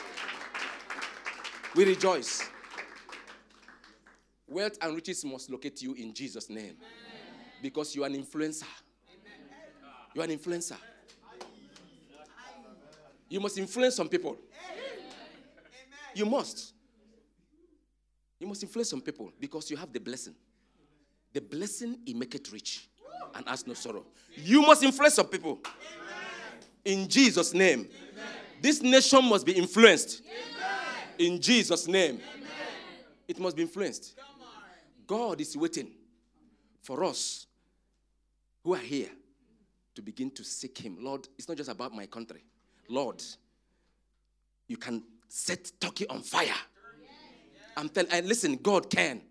We rejoice. Wealth and riches must locate you in Jesus' name. Because you are an influencer. You are an influencer. You must influence some people. You must. You must influence some people because you have the blessing. The blessing, it make it rich and ask no sorrow. You must influence some people. In Jesus' name. This nation must be influenced. In Jesus' name. It must be influenced. God is waiting for us who are here to begin to seek Him. Lord, it's not just about my country. Lord, you can set Turkey on fire. I'm telling listen, God can.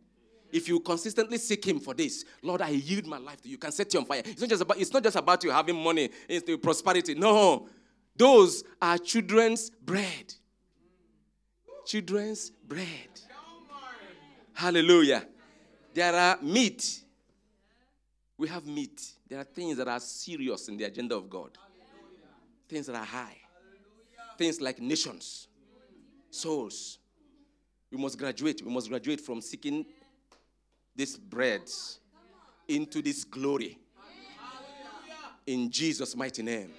If you consistently seek Him for this, Lord, I yield my life to you. you can set you on fire. It's not just about, it's not just about you having money, it's the prosperity. No. Those are children's bread. Children's bread. Hallelujah. There are meat. We have meat. There are things that are serious in the agenda of God. Things that are high. Things like nations, souls. We must graduate. We must graduate from seeking this bread into this glory. In Jesus' mighty name.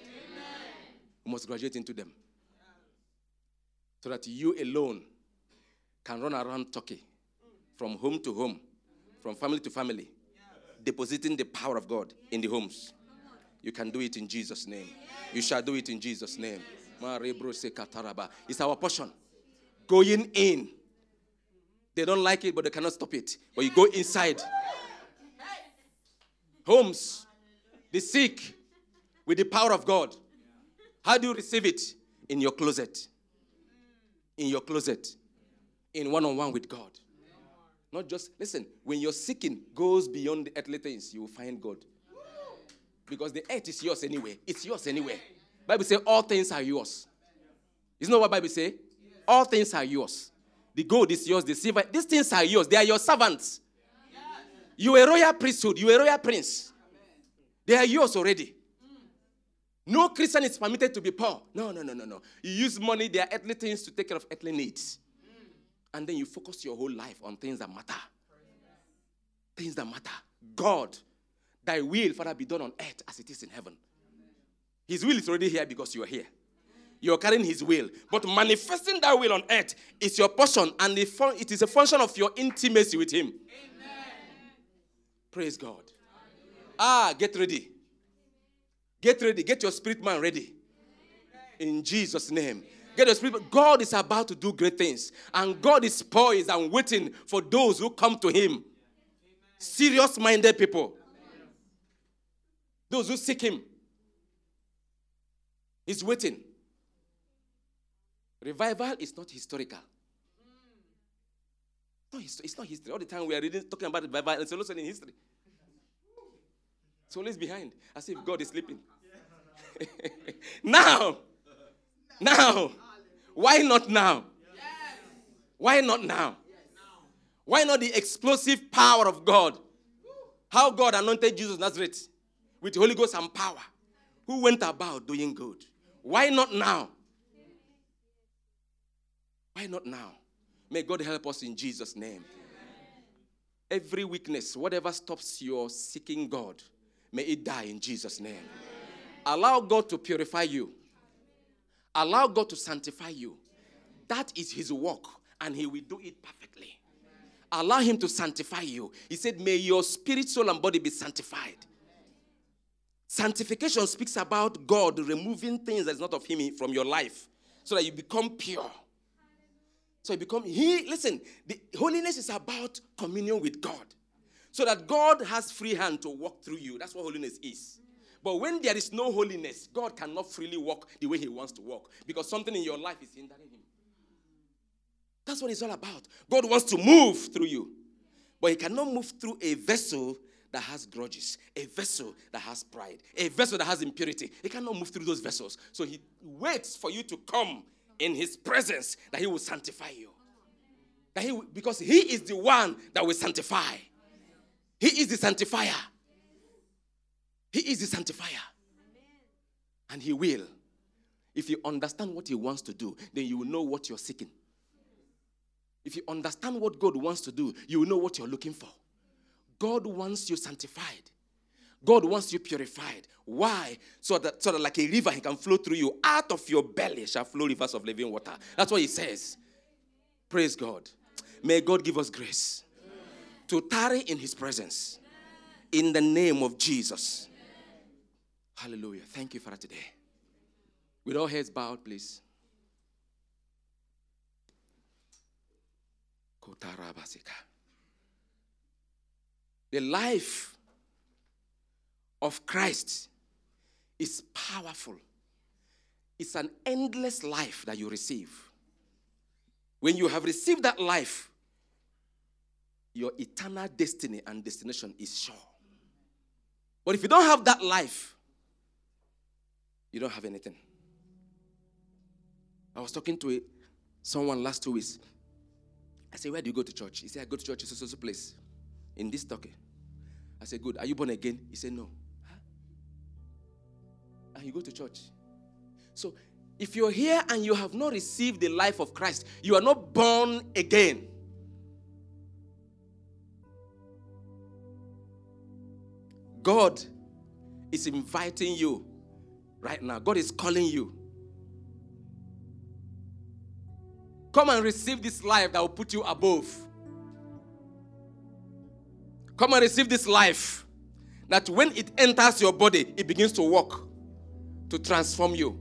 We must graduate into them. So that you alone can run around Turkey from home to home, from family to family, depositing the power of God in the homes. You can do it in Jesus' name. You shall do it in Jesus' name. It's our portion. Going in. They don't like it, but they cannot stop it. But you go inside. Homes, the sick, with the power of God. How do you receive it? In your closet. In your closet. In one on one with God. Not just, listen, when your seeking goes beyond the earthly things, you will find God. Because the earth is yours anyway. It's yours anyway. Bible says all things are yours. Isn't that what Bible say? All things are yours. The gold is yours, the silver. These things are yours. They are your servants. You are a royal priesthood. You are a royal prince. They are yours already. No Christian is permitted to be poor. No, no, no, no, no. You use money, they are earthly things to take care of earthly needs. And then you focus your whole life on things that matter. Things that matter. God, thy will, Father, be done on earth as it is in heaven. His will is already here because you are here. You're carrying His will. But manifesting that will on earth is your portion, and it is a function of your intimacy with Him. Amen. Praise God. Ah, get ready. Get ready. Get your spirit man ready. In Jesus' name. Get your spirit. God is about to do great things. And God is poised and waiting for those who come to Him. Serious minded people. Those who seek Him. He's waiting. Revival is not historical. No, it's not history. All the time we are reading, talking about revival, and it's also in history. It's always behind, as if God is sleeping. now, now, why not now? Why not now? Why not the explosive power of God? How God anointed Jesus Nazareth with Holy Ghost and power, who went about doing good. Why not now? Why not now? May God help us in Jesus' name. Every weakness, whatever stops your seeking God, May it die in Jesus' name. Allow God to purify you. Allow God to sanctify you. That is His work, and He will do it perfectly. Allow Him to sanctify you. He said, May your spirit, soul, and body be sanctified. Sanctification speaks about God removing things that's not of Him from your life so that you become pure. So you become He, listen, the holiness is about communion with God so that God has free hand to walk through you. That's what holiness is. But when there is no holiness, God cannot freely walk the way He wants to walk because something in your life is hindering Him. That's what it's all about. God wants to move through you, but He cannot move through a vessel that has grudges, a vessel that has pride, a vessel that has impurity. He cannot move through those vessels. So He waits for you to come in His presence that He will sanctify you. That he, because He is the one that will sanctify. He is the sanctifier. He is the sanctifier. And He will. If you understand what He wants to do, then you will know what you're seeking. If you understand what God wants to do, you will know what you're looking for. God wants you sanctified. God wants you purified. Why? So that, so that like a river, He can flow through you. Out of your belly shall flow rivers of living water. That's what He says. Praise God. May God give us grace to tarry in his presence. In the name of Jesus. Hallelujah. Thank you, for today. With all heads bowed, please. The life of Christ is powerful. It's an endless life that you receive. When you have received that life, your eternal destiny and destination is sure. But if you don't have that life, you don't have anything. I was talking to a, someone last two weeks. I said, Where do you go to church? He said, I go to church in so place in this Turkey. I said, Good. Are you born again? He said, No. And you go to church. So if you're here and you have not received the life of Christ, you are not born again. God is inviting you right now. God is calling you. Come and receive this life that will put you above. Come and receive this life that when it enters your body, it begins to work to transform you.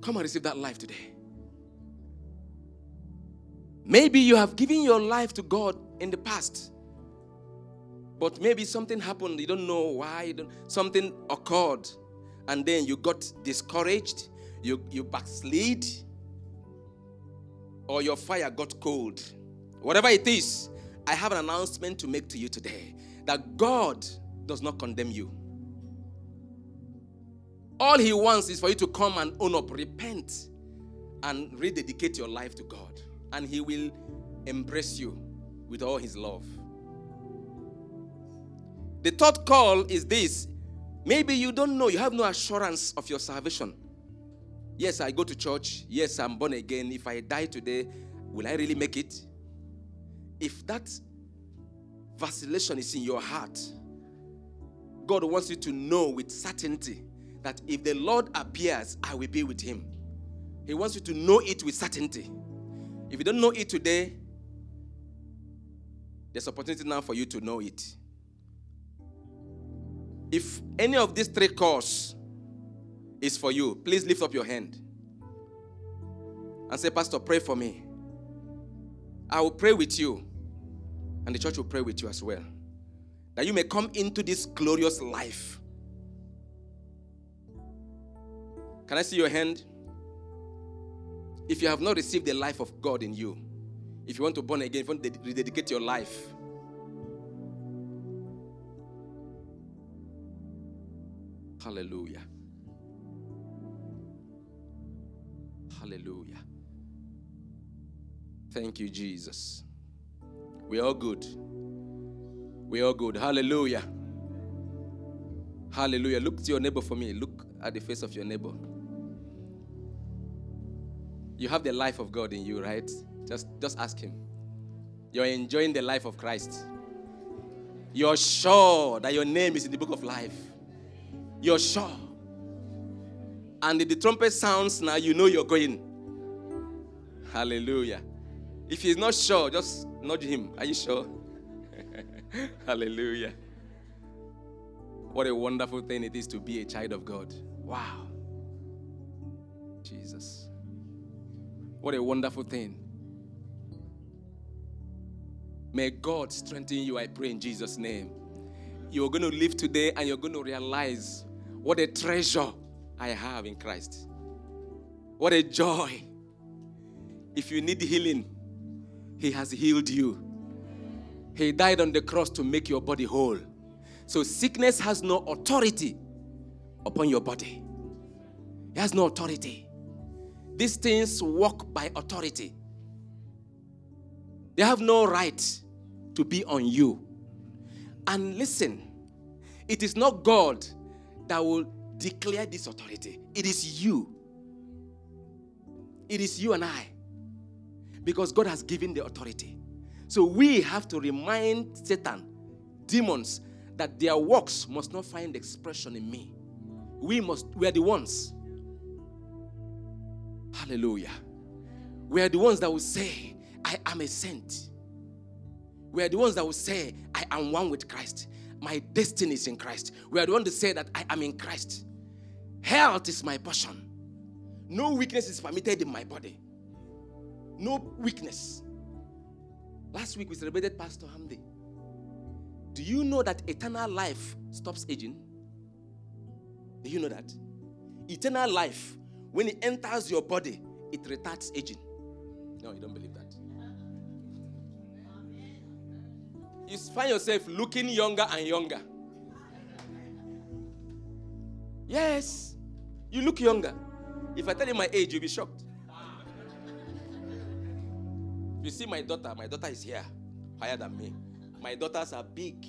Come and receive that life today. Maybe you have given your life to God in the past. But maybe something happened, you don't know why, don't, something occurred, and then you got discouraged, you, you backslid, or your fire got cold. Whatever it is, I have an announcement to make to you today that God does not condemn you. All He wants is for you to come and own up, repent, and rededicate your life to God, and He will embrace you with all His love. The third call is this maybe you don't know, you have no assurance of your salvation. Yes, I go to church. Yes, I'm born again. If I die today, will I really make it? If that vacillation is in your heart, God wants you to know with certainty that if the Lord appears, I will be with him. He wants you to know it with certainty. If you don't know it today, there's opportunity now for you to know it. If any of these three calls is for you, please lift up your hand and say, Pastor, pray for me. I will pray with you, and the church will pray with you as well. That you may come into this glorious life. Can I see your hand? If you have not received the life of God in you, if you want to born again, if you want to rededicate your life, hallelujah. Hallelujah. Thank you, Jesus. We're all good. We're all good. Hallelujah. Hallelujah. Look to your neighbor for me. Look at the face of your neighbor. You have the life of God in you, right? Just, just ask Him. You're enjoying the life of Christ. You're sure that your name is in the book of life. You're sure. And if the trumpet sounds now, you know you're going. Hallelujah. If he's not sure, just nudge him. Are you sure? Hallelujah. What a wonderful thing it is to be a child of God. Wow. Jesus. What a wonderful thing. May God strengthen you, I pray in Jesus' name. You're going to live today and you're going to realize what a treasure I have in Christ. What a joy. If you need healing, He has healed you. He died on the cross to make your body whole. So sickness has no authority upon your body. It has no authority. These things work by authority. They have no right to be on you. And listen, it is not God that will declare this authority. It is you. It is you and I. Because God has given the authority. So we have to remind Satan, demons, that their works must not find expression in me. We must, we are the ones. Hallelujah. We are the ones that will say, I am a saint. We are the ones that will say, I am one with Christ. My destiny is in Christ. We are the ones to say that I am in Christ. Health is my portion. No weakness is permitted in my body. No weakness. Last week we celebrated Pastor Hamdi. Do you know that eternal life stops aging? Do you know that? Eternal life, when it enters your body, it retards aging. No, you don't believe that. You find yourself looking younger and younger. Yes. You look younger. If I tell you my age, you'll be shocked. You see my daughter, my daughter is here, higher than me. My daughters are big.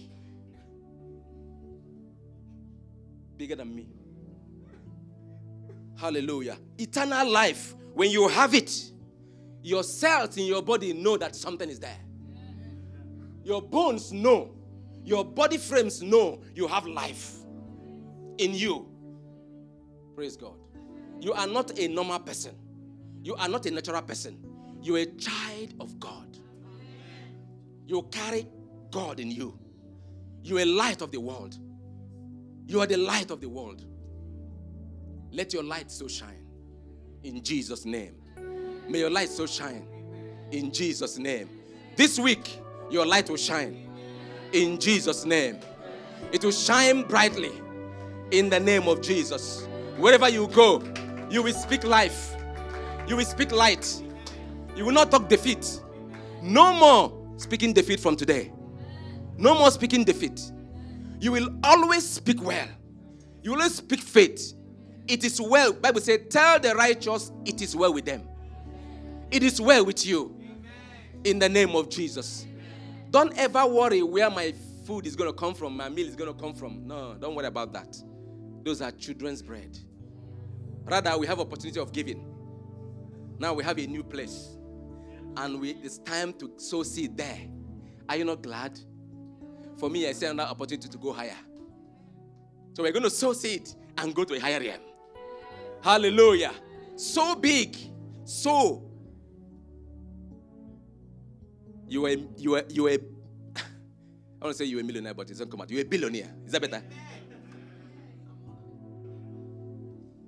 Bigger than me. Hallelujah. Eternal life, when you have it, your cells in your body know that something is there. Your bones know. Your body frames know you have life in you. Praise God. You are not a normal person. You are not a natural person. You're a child of God. You carry God in you. You're a light of the world. You are the light of the world. Let your light so shine in Jesus' name. May your light so shine in Jesus' name. This week, your light will shine in Jesus' name. It will shine brightly in the name of Jesus. Wherever you go, you will speak life. You will speak light. You will not talk defeat. No more speaking defeat from today. No more speaking defeat. You will always speak well. You will always speak faith. It is well. Bible says, tell the righteous it is well with them. It is well with you. In the name of Jesus. Don't ever worry where my food is going to come from, my meal is going to come from. No, don't worry about that. Those are children's bread. Rather, we have opportunity of giving. Now we have a new place. And we, it's time to sow seed there. Are you not glad? For me, I see another opportunity to go higher. So we're going to sow seed and go to a higher realm. Hallelujah. So big. So. You are, you are, you are, I want to say you're a millionaire, but it doesn't come out. You're a billionaire. Is that better?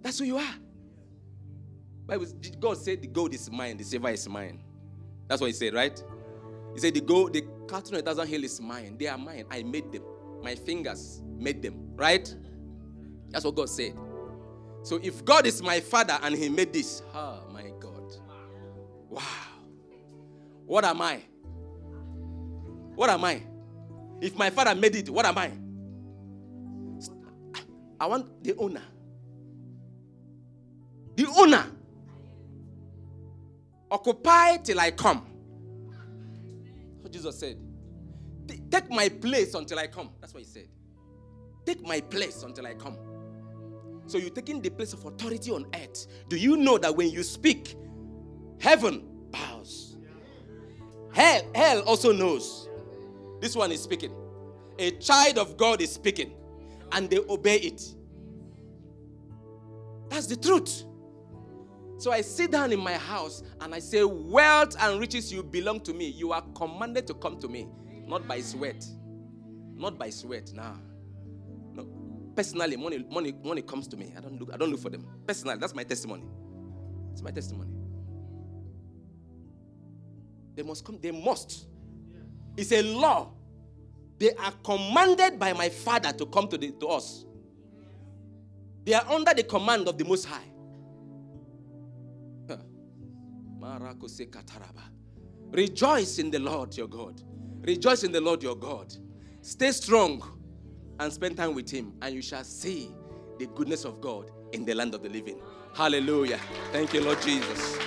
That's who you are. Bible, God said the gold is mine, the silver is mine. That's what he said, right? He said the gold, the cattle that doesn't heal is mine. They are mine. I made them. My fingers made them, right? That's what God said. So if God is my father and he made this, oh my God. Wow. What am I? What am I? If my father made it, what am I? I want the owner. The owner. Occupy till I come. What Jesus said. Take my place until I come. That's what he said. Take my place until I come. So you're taking the place of authority on earth. Do you know that when you speak, heaven bows? Hell, hell also knows. This one is speaking. A child of God is speaking, and they obey it. That's the truth. So I sit down in my house and I say, Wealth and riches you belong to me. You are commanded to come to me, not by sweat. Not by sweat. Nah. Personally, money, money, money comes to me. I don't look, I don't look for them. Personally, that's my testimony. It's my testimony. They must come, they must. It's a law. They are commanded by my father to come to, the, to us. They are under the command of the Most High. Rejoice in the Lord your God. Rejoice in the Lord your God. Stay strong and spend time with Him, and you shall see the goodness of God in the land of the living. Hallelujah. Thank you, Lord Jesus.